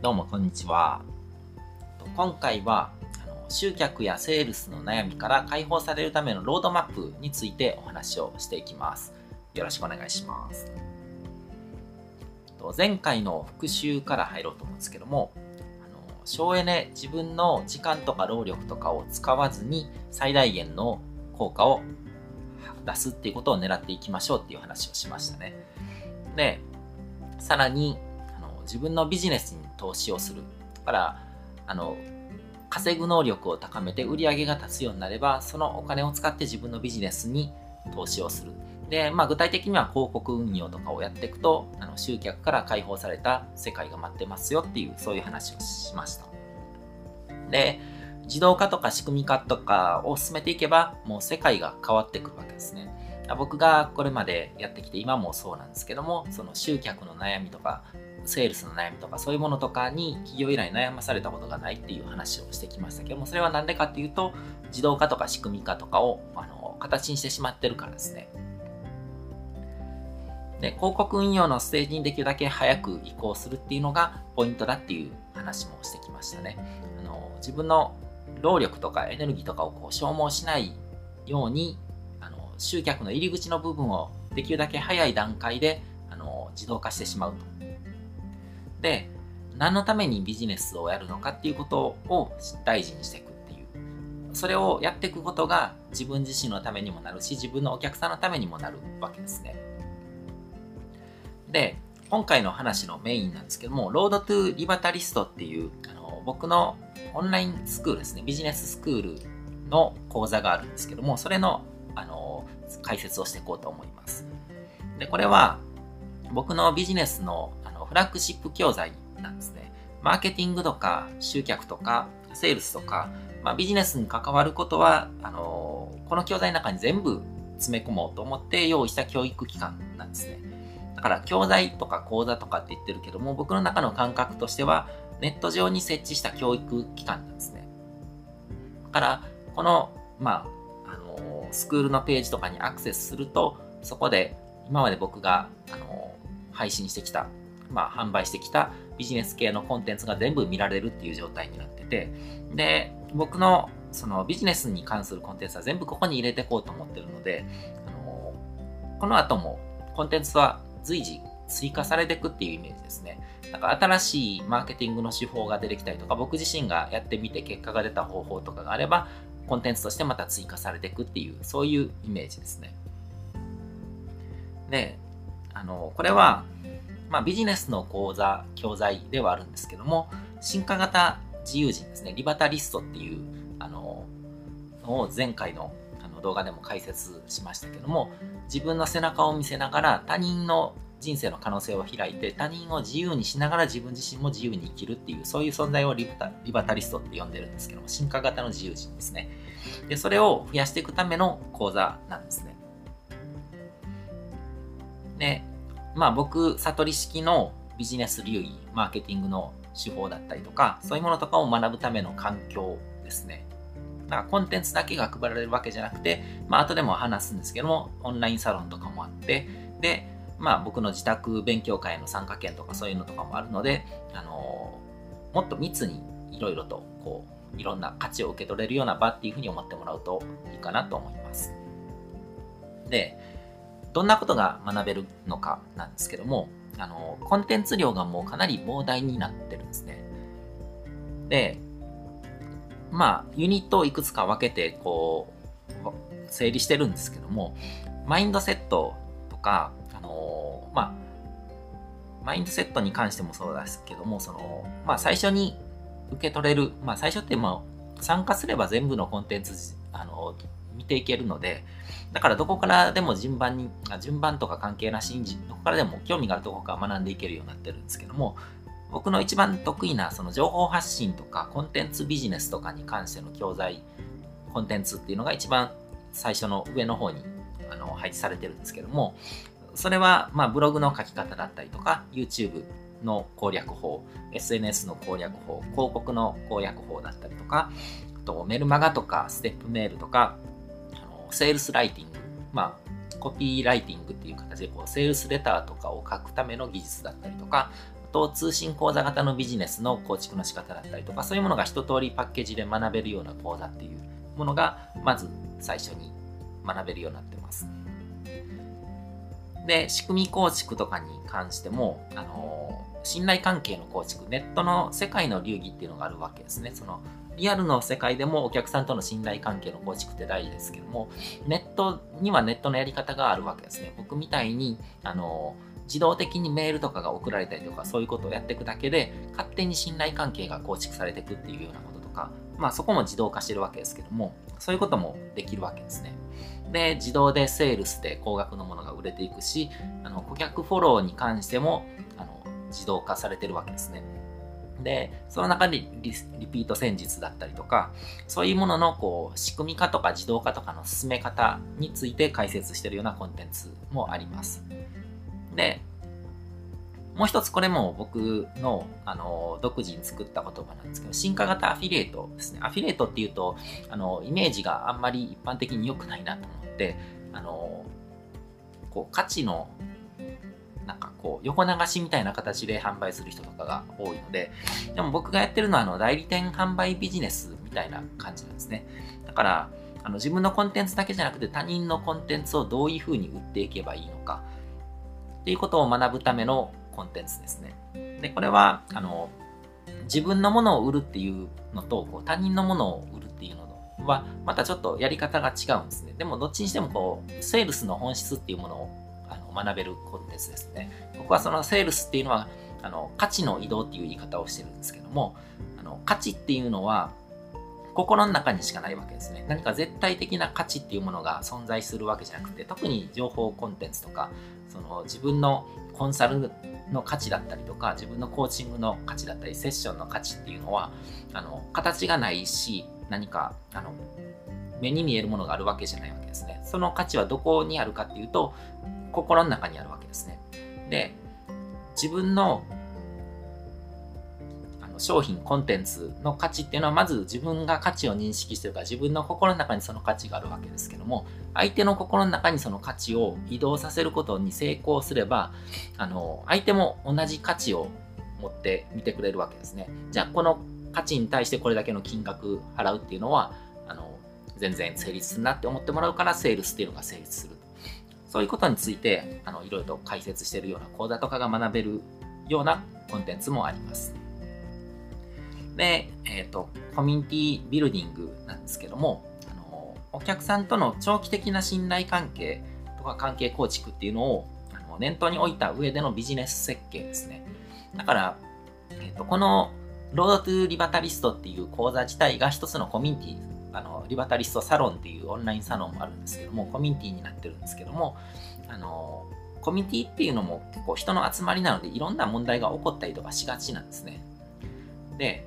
どうもこんにちは。今回は集客やセールスの悩みから解放されるためのロードマップについてお話をしていきます。よろしくお願いします。前回の復習から入ろうと思うんですけども、省エネ、自分の時間とか労力とかを使わずに最大限の効果を出すっていうことを狙っていきましょうっていう話をしましたね。で、さらに自分のビジネスに投資をする。だから、あの、稼ぐ能力を高めて売り上げが立つようになれば、そのお金を使って自分のビジネスに投資をする。で、まあ、具体的には広告運用とかをやっていくと、あの集客から解放された世界が待ってますよっていう、そういう話をしました。で、自動化とか仕組み化とかを進めていけば、もう世界が変わってくるわけですね。僕がこれまでやってきて今もそうなんですけどもその集客の悩みとかセールスの悩みとかそういうものとかに企業依頼悩まされたことがないっていう話をしてきましたけどもそれは何でかっていうと自動化とか仕組み化とかをあの形にしてしまってるからですねで広告運用のステージにできるだけ早く移行するっていうのがポイントだっていう話もしてきましたねあの自分の労力とかエネルギーとかをこう消耗しないようにあの集客の入り口の部分をできるだけ早い段階であの自動化してしまうと。で、何のためにビジネスをやるのかっていうことを大事にしていくっていう。それをやっていくことが自分自身のためにもなるし、自分のお客さんのためにもなるわけですね。で、今回の話のメインなんですけども、ロードトゥリバタリストっていうあの僕のオンラインスクールですね、ビジネススクールの講座があるんですけども、それのあの解説をしていこうと思います。で、これは僕のビジネスのフラッグシップ教材なんですね。マーケティングとか集客とかセールスとか、まあ、ビジネスに関わることはあのこの教材の中に全部詰め込もうと思って用意した教育機関なんですね。だから教材とか講座とかって言ってるけども僕の中の感覚としてはネット上に設置した教育機関なんですね。だから、この、まあ、あの、スクールのページとかにアクセスすると、そこで今まで僕が、あの、配信してきた、まあ、販売してきたビジネス系のコンテンツが全部見られるっていう状態になってて、で、僕のそのビジネスに関するコンテンツは全部ここに入れていこうと思ってるので、あのこの後もコンテンツは随時追加されていくっていうイメージですね。なんか新しいマーケティングの手法が出てきたりとか、僕自身がやってみて結果が出た方法とかがあれば、コンテンツとしてまた追加されていくっていう、そういうイメージですね。で、あの、これは、まあ、ビジネスの講座、教材ではあるんですけども、進化型自由人ですね、リバタリストっていう、あの、を前回のあの動画でも解説しましたけども、自分の背中を見せながら他人の人生の可能性を開いて他人を自由にしながら自分自身も自由に生きるっていうそういう存在をリバタリストって呼んでるんですけども進化型の自由人ですね。でそれを増やしていくための講座なんですね。でまあ僕悟り式のビジネス流儀マーケティングの手法だったりとかそういうものとかを学ぶための環境ですねだからコンテンツだけが配られるわけじゃなくて、まあ後でも話すんですけども、オンラインサロンとかもあって、で、まあ僕の自宅勉強会の参加券とかそういうのとかもあるので、あのー、もっと密にいろいろとこういろんな価値を受け取れるような場っていうふうに思ってもらうといいかなと思います。で、どんなことが学べるのかなんですけども、あの、コンテンツ量がもうかなり膨大になってるんですね。で、まあ、ユニットをいくつか分けて、こう、整理してるんですけども、マインドセットとか、あのまあ、マインドセットに関してもそうですけども、その、まあ、最初に受け取れる、まあ、最初って、まあ、参加すれば全部のコンテンツ、あの、見ていけるので、だからどこからでも順番に、順番とか関係なしに、どこからでも興味があるところから学んでいけるようになってるんですけども、僕の一番得意なその情報発信とかコンテンツビジネスとかに関しての教材、コンテンツっていうのが一番最初の上の方にあの配置されてるんですけども、それは、ま、ブログの書き方だったりとか、YouTube の攻略法、SNS の攻略法、広告の攻略法だったりとか、あとメルマガとか、ステップメールとか、セールスライティング、まあ、コピーライティングっていう形でこう、セールスレターとかを書くための技術だったりとか、あと通信講座型のビジネスの構築の仕方だったりとか、そういうものが一通りパッケージで学べるような講座っていうものが、まず最初に学べるようになってます。で、仕組み構築とかに関しても、あの信頼関係の構築、ネットの世界の流儀っていうのがあるわけですね。そのリアルの世界でもお客さんとの信頼関係の構築って大事ですけども、ネットにはネットのやり方があるわけですね。僕みたいに、あの、自動的にメールとかが送られたりとか、そういうことをやっていくだけで、勝手に信頼関係が構築されていくっていうようなこととか、まあそこも自動化してるわけですけども、そういうこともできるわけですね。で、自動でセールスで高額のものが売れていくし、あの顧客フォローに関してもあの自動化されてるわけですね。で、その中でリピート戦術だったりとか、そういうもののこう仕組み化とか自動化とかの進め方について解説してるようなコンテンツもあります。で、もう一つこれも僕のあの独自に作った言葉なんですけど、進化型アフィリエイトですね。アフィリエイトっていうと、あのイメージがあんまり一般的に良くないなと思って、あのこう価値のなんかこう、横流しみたいな形で販売する人とかが多いので、でも僕がやってるのはあの代理店販売ビジネスみたいな感じなんですね。だから、あの自分のコンテンツだけじゃなくて他人のコンテンツをどういうふうに売っていけばいいのかっていうことを学ぶためのコンテンツですね。で、これは、あの、自分のものを売るっていうのと、こう他人のものを売るっていうのは、またちょっとやり方が違うんですね。でも、どっちにしても、こう、セールスの本質っていうものを学べるコンテンツですね。僕はそのセールスっていうのは、あの価値の移動っていう言い方をしてるんですけども、あの価値っていうのは心の中にしかないわけですね。何か絶対的な価値っていうものが存在するわけじゃなくて、特に情報コンテンツとか、その自分のコンサルの価値だったりとか、自分のコーチングの価値だったり、セッションの価値っていうのは、あの形がないし、何かあの目に見えるものがあるわけじゃないわけですね。その価値はどこにあるかっていうと、心の中にあるわけですね。で、自分のあの商品、コンテンツの価値っていうのは、まず自分が価値を認識してるから、自分の心の中にその価値があるわけですけども、相手の心の中にその価値を移動させることに成功すれば、あの、相手も同じ価値を持って見てくれるわけですね。じゃあ、この価値に対してこれだけの金額払うっていうのは、あの、全然成立するなって思ってもらうから、セールスっていうのが成立する。そういうことについて、あの、いろいろと解説しているような講座とかが学べるようなコンテンツもあります。で、えっ、ー、と、コミュニティビルディングなんですけども、あの、お客さんとの長期的な信頼関係とか関係構築っていうのをあの念頭に置いた上でのビジネス設計ですね。だから、えっ、ー、と、このロードトゥーリバタリストっていう講座自体が一つのコミュニティあのリバタリストサロンっていうオンラインサロンもあるんですけども、コミュニティになってるんですけども、あのコミュニティっていうのも結構人の集まりなのでいろんな問題が起こったりとかしがちなんですね。で、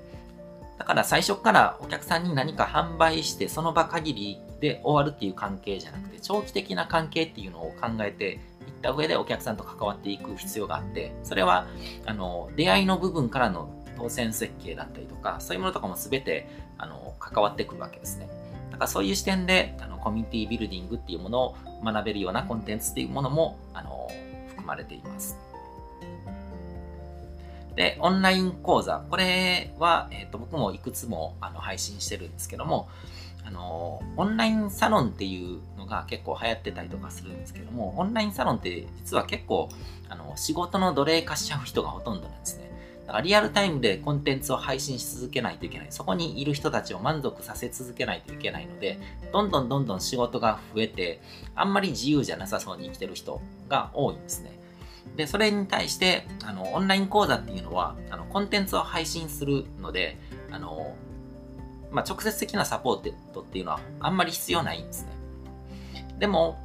だから最初からお客さんに何か販売してその場限りで終わるっていう関係じゃなくて長期的な関係っていうのを考えていった上でお客さんと関わっていく必要があってそれはあの出会いの部分からの当選設計だったりとかそういうものとかも全てあの関わってくるわけですね。だからそういう視点であのコミュニティビルディングっていうものを学べるようなコンテンツっていうものもあの含まれています。で、オンライン講座。これは、えっ、ー、と、僕もいくつもあの配信してるんですけども、あの、オンラインサロンっていうのが結構流行ってたりとかするんですけども、オンラインサロンって実は結構、あの、仕事の奴隷化しちゃう人がほとんどなんですね。だからリアルタイムでコンテンツを配信し続けないといけない。そこにいる人たちを満足させ続けないといけないので、どんどんどんどん仕事が増えて、あんまり自由じゃなさそうに生きてる人が多いんですね。で、それに対して、あの、オンライン講座っていうのは、あの、コンテンツを配信するので、あの、まあ、直接的なサポートっていうのはあんまり必要ないんですね。でも、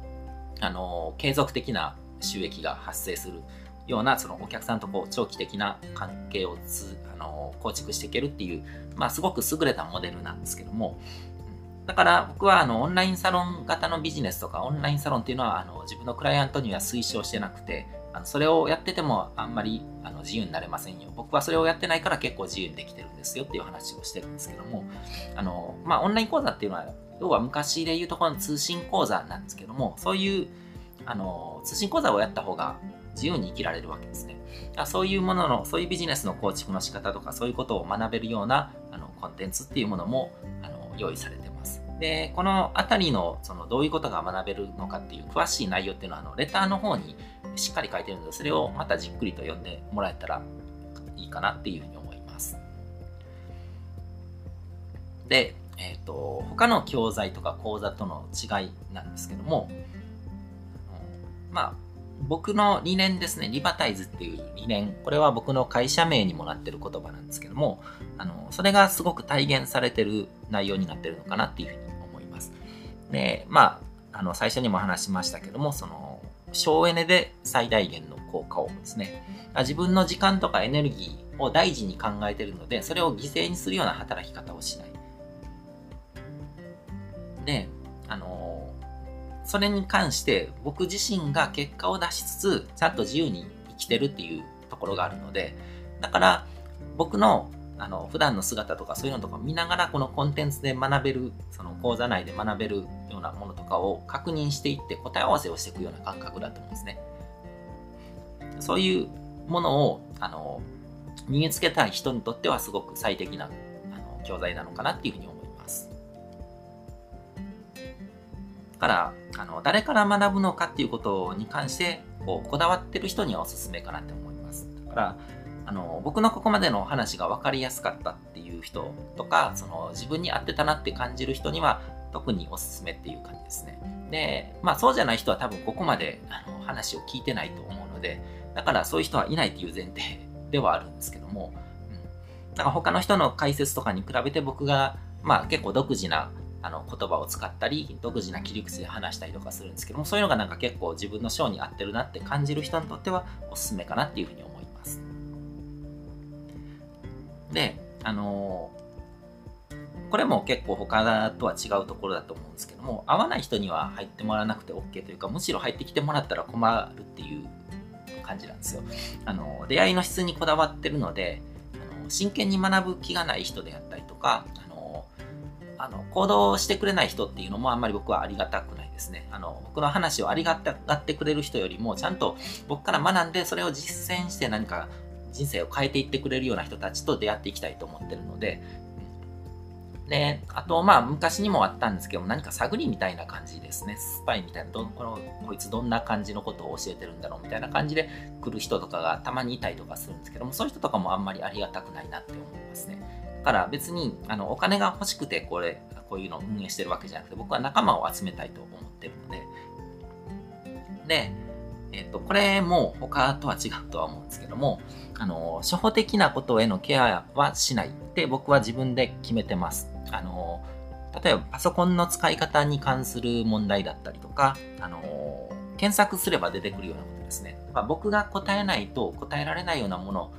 あの、継続的な収益が発生するようなそのお客さんとこう長期的な関係をつあの構築していけるっていう、まあ、すごく優れたモデルなんですけども、だから僕はあのオンラインサロン型のビジネスとかオンラインサロンっていうのはあの自分のクライアントには推奨してなくて、あのそれをやっててもあんまりあの自由になれませんよ。僕はそれをやってないから結構自由にできてるんですよっていう話をしてるんですけども、あの、まあ、オンライン講座っていうのは、要は昔で言うところの通信講座なんですけども、そういうあの通信講座をやった方が自由に生きられるわけですね。そういうものの、そういうビジネスの構築の仕方とか、そういうことを学べるようなあのコンテンツっていうものもあの用意されてます。で、このあたりの、その、どういうことが学べるのかっていう詳しい内容っていうのは、あの、レターの方にしっかり書いてるので、それをまたじっくりと読んでもらえたらいいかなっていうふうに思います。で、えっ、ー、と、他の教材とか講座との違いなんですけども、まあ、僕の理念ですね、リバタイズっていう理念、これは僕の会社名にもなってる言葉なんですけども、あの、それがすごく体現されてる内容になってるのかなっていうふうに思います。で、まあ、あの、最初にも話しましたけども、その、省エネで最大限の効果をですね、自分の時間とかエネルギーを大事に考えてるので、それを犠牲にするような働き方をしない。で、あのそれに関して僕自身が結果を出しつつ、ちゃんと自由に生きてるっていうところがあるので、だから僕のあの普段の姿とかそういうのとか見ながらこのコンテンツで学べる、その講座内で学べるようなものとかを確認していって答え合わせをしていくような感覚だと思うんですね。そういうものをあの身につけたい人にとってはすごく最適なあの教材なのかなっていうふうに思います。から、あの誰から学ぶのかっていうことに関してこうこだわってる人にはおすすめかなって思います。だからあの僕のここまでの話が分かりやすかったっていう人とかその自分に合ってたなって感じる人には特におすすめっていう感じですね。で、まあそうじゃない人は多分ここまであの話を聞いてないと思うので、だからそういう人はいないっていう前提ではあるんですけども、うん、だから他の人の解説とかに比べて僕が、まあ結構独自なあの言葉を使ったり、独自な切り口で話したりとかするんですけども、そういうのがなんか結構自分の章に合ってるなって感じる人にとってはおすすめかなっていうふうに思います。で、あのー、これも結構他とは違うところだと思うんですけども、合わない人には入ってもらわなくて OK というか、むしろ入ってきてもらったら困るっていう感じなんですよ。あの、出会いの質にこだわってるので、あの真剣に学ぶ気がない人であったりとか、あの、行動してくれない人っていうのもあんまり僕はありがたくないですね。あの、僕の話をありがたがってくれる人よりも、ちゃんと僕から学んで、それを実践して何か人生を変えていってくれるような人たちと出会っていきたいと思ってるので、で、あと、まあ、昔にもあったんですけど何か探りみたいな感じですね。スパイみたいな、どこのこいつどんな感じのことを教えてるんだろうみたいな感じで来る人とかがたまにいたりとかするんですけども、そういう人とかもあんまりありがたくないなって思いますね。だから別に、あの、お金が欲しくて、これ、こういうのを運営してるわけじゃなくて、僕は仲間を集めたいと思ってるので、で、えっ、と、これも他とは違うとは思うんですけども、あの、初歩的なことへのケアはしないって僕は自分で決めてます。あの、例えばパソコンの使い方に関する問題だったりとか、あの、検索すれば出てくるようなことですね。僕が答えないと答えられないようなもの、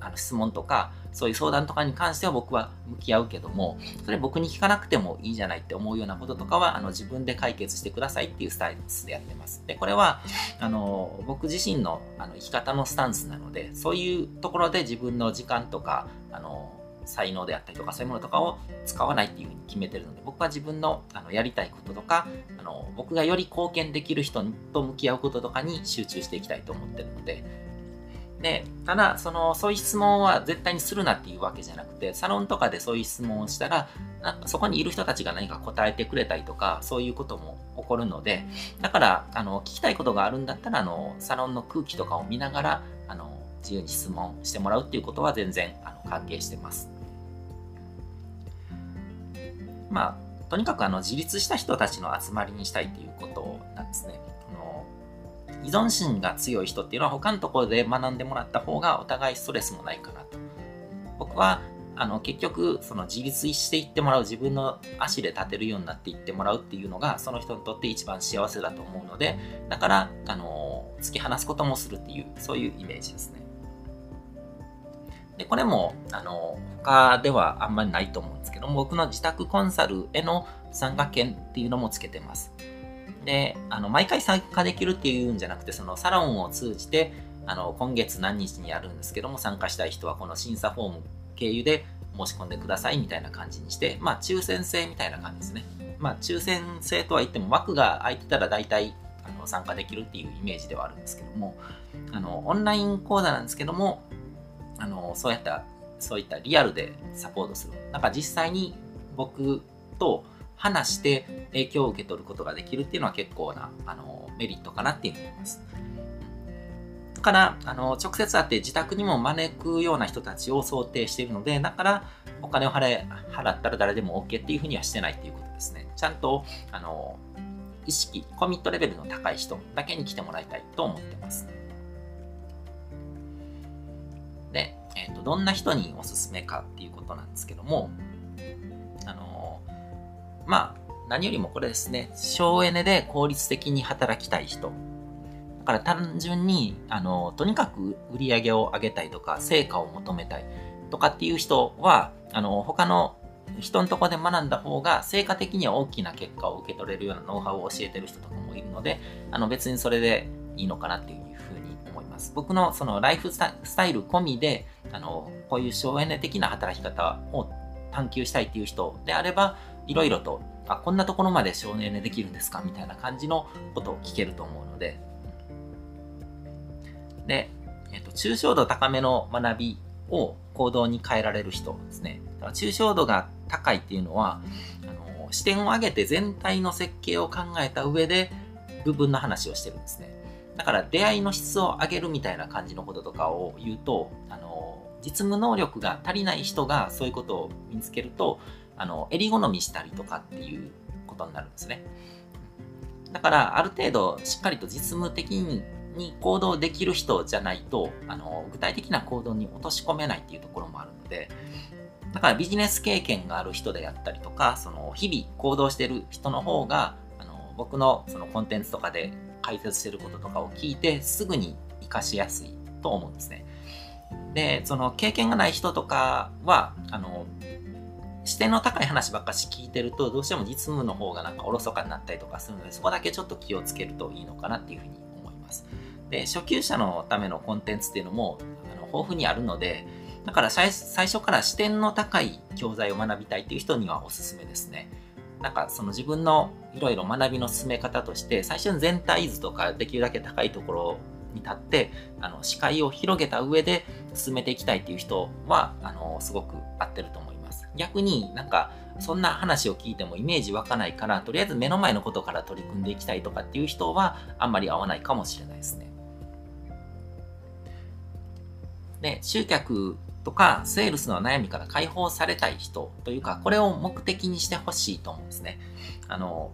あの質問とか、そういう相談とかに関しては僕は向き合うけども、それ僕に聞かなくてもいいじゃないって思うようなこととかは、あの自分で解決してくださいっていうスタイルでやってます。で、これは、あの、僕自身のあの生き方のスタンスなので、そういうところで自分の時間とか、あの、才能であったりとかそういうものとかを使わないっていうふうに決めてるので僕は自分のあのやりたいこととかあの僕がより貢献できる人と向き合うこととかに集中していきたいと思ってるのででただそのそういう質問は絶対にするなっていうわけじゃなくてサロンとかでそういう質問をしたらなんかそこにいる人たちが何か答えてくれたりとかそういうことも起こるのでだからあの聞きたいことがあるんだったらあのサロンの空気とかを見ながらあの自由に質問してもらうっていうことは全然あの関係してます。まあ、とにかくあの自立した人たちの集まりにしたいということなんですね。依存心が強い人っていうのは他のところで学んでもらった方がお互いストレスもないかなと。僕はあの結局その自立していってもらう自分の足で立てるようになっていってもらうっていうのがその人にとって一番幸せだと思うのでだからあの突き放すこともするっていうそういうイメージですね。で、これも、あの、他ではあんまりないと思うんですけど、僕の自宅コンサルへの参加券っていうのもつけてます。で、あの、毎回参加できるっていうんじゃなくて、そのサロンを通じて、あの、今月何日にやるんですけども、参加したい人はこの審査フォーム経由で申し込んでくださいみたいな感じにして、まあ、抽選制みたいな感じですね。まあ、抽選制とは言っても枠が空いてたら大体あの参加できるっていうイメージではあるんですけども、あの、オンライン講座なんですけども、あの、そうやった、そういったリアルでサポートする。なんか実際に僕と話して影響を受け取ることができるっていうのは結構な、あの、メリットかなっていうふうに思います。だから、あの、直接会って自宅にも招くような人たちを想定しているので、だから、お金を払払ったら誰でも OK っていうふうにはしてないっていうことですね。ちゃんと、あの、意識、コミットレベルの高い人だけに来てもらいたいと思ってます。で、えっ、ー、と、どんな人におすすめかっていうことなんですけども、まあ、何よりもこれですね、省エネで効率的に働きたい人だから単純に、あの、とにかく売り上げを上げたいとか、成果を求めたいとかっていう人は、あの、他の人のとこで学んだ方が、成果的には大きな結果を受け取れるようなノウハウを教えてる人とかもいるので、あの、別にそれでいいのかなっていうふうに思います。僕のそのライフスタイル込みで、あの、こういう省エネ的な働き方を探求したいっていう人であれば、いろいろと、あ、こんなところまで省エネできるんですか？みたいな感じのことを聞けると思うので、で、えっ、と、抽象度高めの学びを行動に変えられる人ですね。だから抽象度が高いっていうのは、あの視点を上げて全体の設計を考えた上で部分の話をしてるんですね。だから出会いの質を上げるみたいな感じのこととかを言うと、あの実務能力が足りない人がそういうことを見つけると、あの襟好みしたりとかっていうことになるんですね。だから、ある程度しっかりと実務的に行動できる人じゃないと、あの、具体的な行動に落とし込めないっていうところもあるので、だからビジネス経験がある人であったりとか、その日々行動してる人の方が、あの、僕のそのコンテンツとかで解説してることとかを聞いて、すぐに活かしやすいと思うんですね。で、その経験がない人とかは、あの、視点の高い話ばっかし聞いてると、どうしても実務の方がなんかおろそかになったりとかするので、そこだけちょっと気をつけるといいのかなっていうふうに思います。で、初級者のためのコンテンツっていうのもあの豊富にあるので、だから最初から視点の高い教材を学びたいっていう人にはおすすめですね。なんかその自分のいろいろ学びの進め方として、最初に全体図とかできるだけ高いところに立って、あの視界を広げた上で進めていきたいっていう人は、あの、すごく合ってると思います。逆になんか、そんな話を聞いてもイメージ湧かないから、とりあえず目の前のことから取り組んでいきたいとかっていう人は、あんまり合わないかもしれないですね。で、集客とかセールスの悩みから解放されたい人というか、これを目的にしてほしいと思うんですね。あの、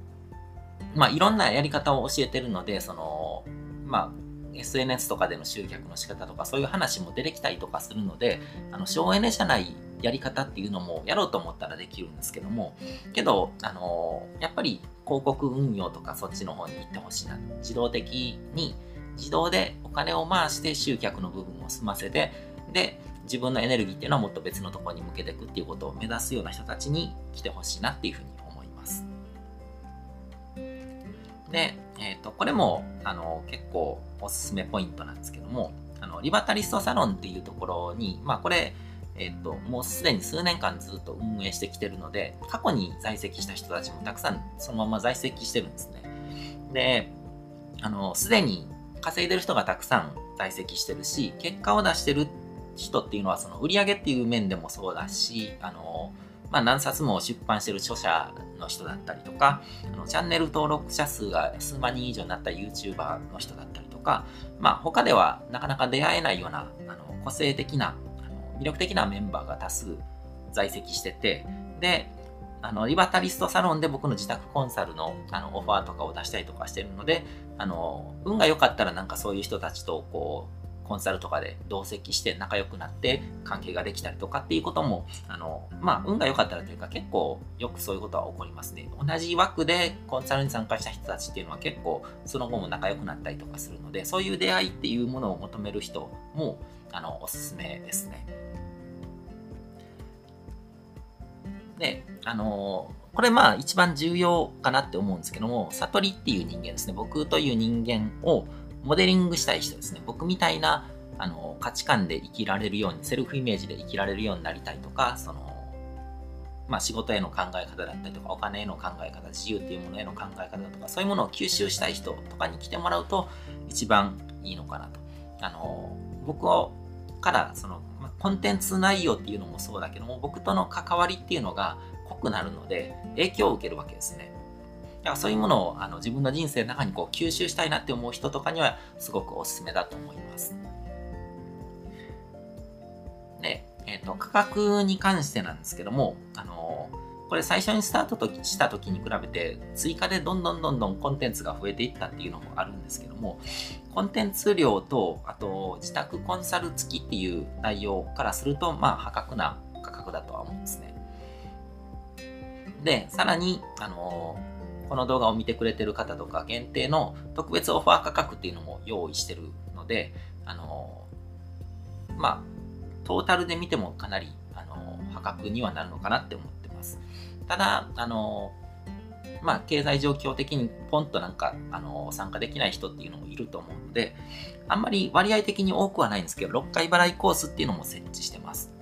まあ、いろんなやり方を教えてるので、その、まあ、SNS とかでの集客の仕方とか、そういう話も出てきたりとかするので、あの、省エネじゃないやり方っていうのもやろうと思ったらできるんですけども、けど、あの、やっぱり広告運用とかそっちの方に行ってほしいな。自動的に自動でお金を回して集客の部分を済ませて、で、自分のエネルギーっていうのはもっと別のところに向けていくっていうことを目指すような人たちに来てほしいなっていうふうに思います。で、えっ、ー、と、これも、あの、結構おすすめポイントなんですけども、あの、リバタリストサロンっていうところに、まあこれ、えっ、と、もうすでに数年間ずっと運営してきてるので、過去に在籍した人たちもたくさんそのまま在籍してるんですね。で、あの、すでに稼いでる人がたくさん在籍してるし、結果を出してる人っていうのは、その売り上げっていう面でもそうだし、あの、まあ、何冊も出版してる著者の人だったりとか、あのチャンネル登録者数が数万人以上になった YouTuber の人だったりとか、まあ、他ではなかなか出会えないような、あの個性的な、あの魅力的なメンバーが多数在籍してて、で、あの、リバタリストサロンで僕の自宅コンサルのあのオファーとかを出したりとかしてるので、あの、運が良かったらなんかそういう人たちとこう、コンサルとかで同席して仲良くなって関係ができたりとかっていうことも、あの、まあ、運が良かったらというか結構よくそういうことは起こりますね。同じ枠でコンサルに参加した人たちっていうのは結構その後も仲良くなったりとかするので、そういう出会いっていうものを求める人も、あの、おすすめですね。で、あの、これまあ一番重要かなって思うんですけども、悟りっていう人間ですね。僕という人間をモデリングしたい人ですね。僕みたいな、あの、価値観で生きられるように、セルフイメージで生きられるようになりたいとか、その、まあ仕事への考え方だったりとか、お金への考え方、自由っていうものへの考え方とか、そういうものを吸収したい人とかに来てもらうと一番いいのかなと。あの、僕をからそのコンテンツ内容っていうのもそうだけども僕との関わりっていうのが濃くなるので影響を受けるわけですね。だからそういうものをあの自分の人生の中にこう吸収したいなって思う人とかにはすごくおすすめだと思います。で、え、ー、と、価格に関してなんですけども、あのこれ最初にスタートとした時に比べて追加でどんどんどんどんコンテンツが増えていったっていうのもあるんですけどもコンテンツ量とあと自宅コンサル付きっていう内容からするとまあ破格な価格だとは思うんですねでさらにあのこの動画を見てくれてる方とか限定の特別オファー価格っていうのも用意してるのであのまあトータルで見てもかなりあの破格にはなるのかなって思ってますただ、あの、まあ、経済状況的にポンとなんか、あの、参加できない人っていうのもいると思うので、あんまり割合的に多くはないんですけど、6回払いコースっていうのも設置してます。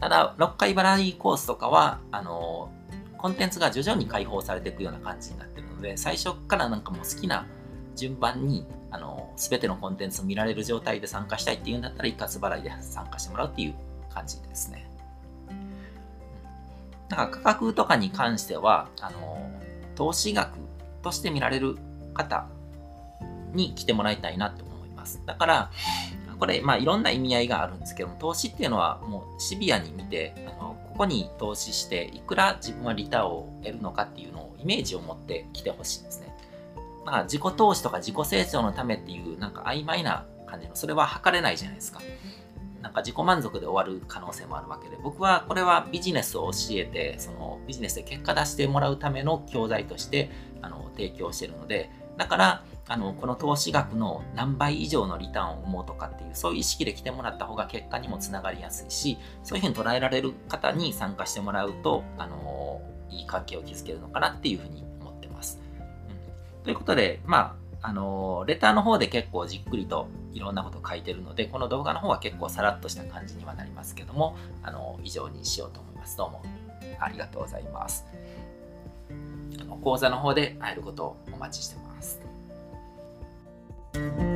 ただ、6回払いコースとかは、あの、コンテンツが徐々に解放されていくような感じになってるので、最初からなんかもう好きな順番に、あの、すべてのコンテンツを見られる状態で参加したいっていうんだったら、一括払いで参加してもらうっていう感じですね。だから価格とかに関しては、あの、投資額として見られる方に来てもらいたいなと思います。だから、これ、まあ、いろんな意味合いがあるんですけども、投資っていうのはもうシビアに見て、あのここに投資して、いくら自分はリターンを得るのかっていうのをイメージを持って来てほしいんですね。まあ、自己投資とか自己成長のためっていう、なんか曖昧な感じの、それは測れないじゃないですか。なんか自己満足で終わる可能性もあるわけで、僕はこれはビジネスを教えて、そのビジネスで結果出してもらうための教材としてあの提供してるので、だから、あのこの投資額の何倍以上のリターンを生もうとかっていう、そういう意識で来てもらった方が結果にもつながりやすいし、そういうふうに捉えられる方に参加してもらうと、あのいい関係を築けるのかなっていうふうに思ってます。うん、ということで、まあ、あの、レターの方で結構じっくりといろんなこと書いてるので、この動画の方は結構さらっとした感じにはなりますけども、あの、以上にしようと思います。どうもありがとうございます。講座の方で会えることをお待ちしてます。Thank you.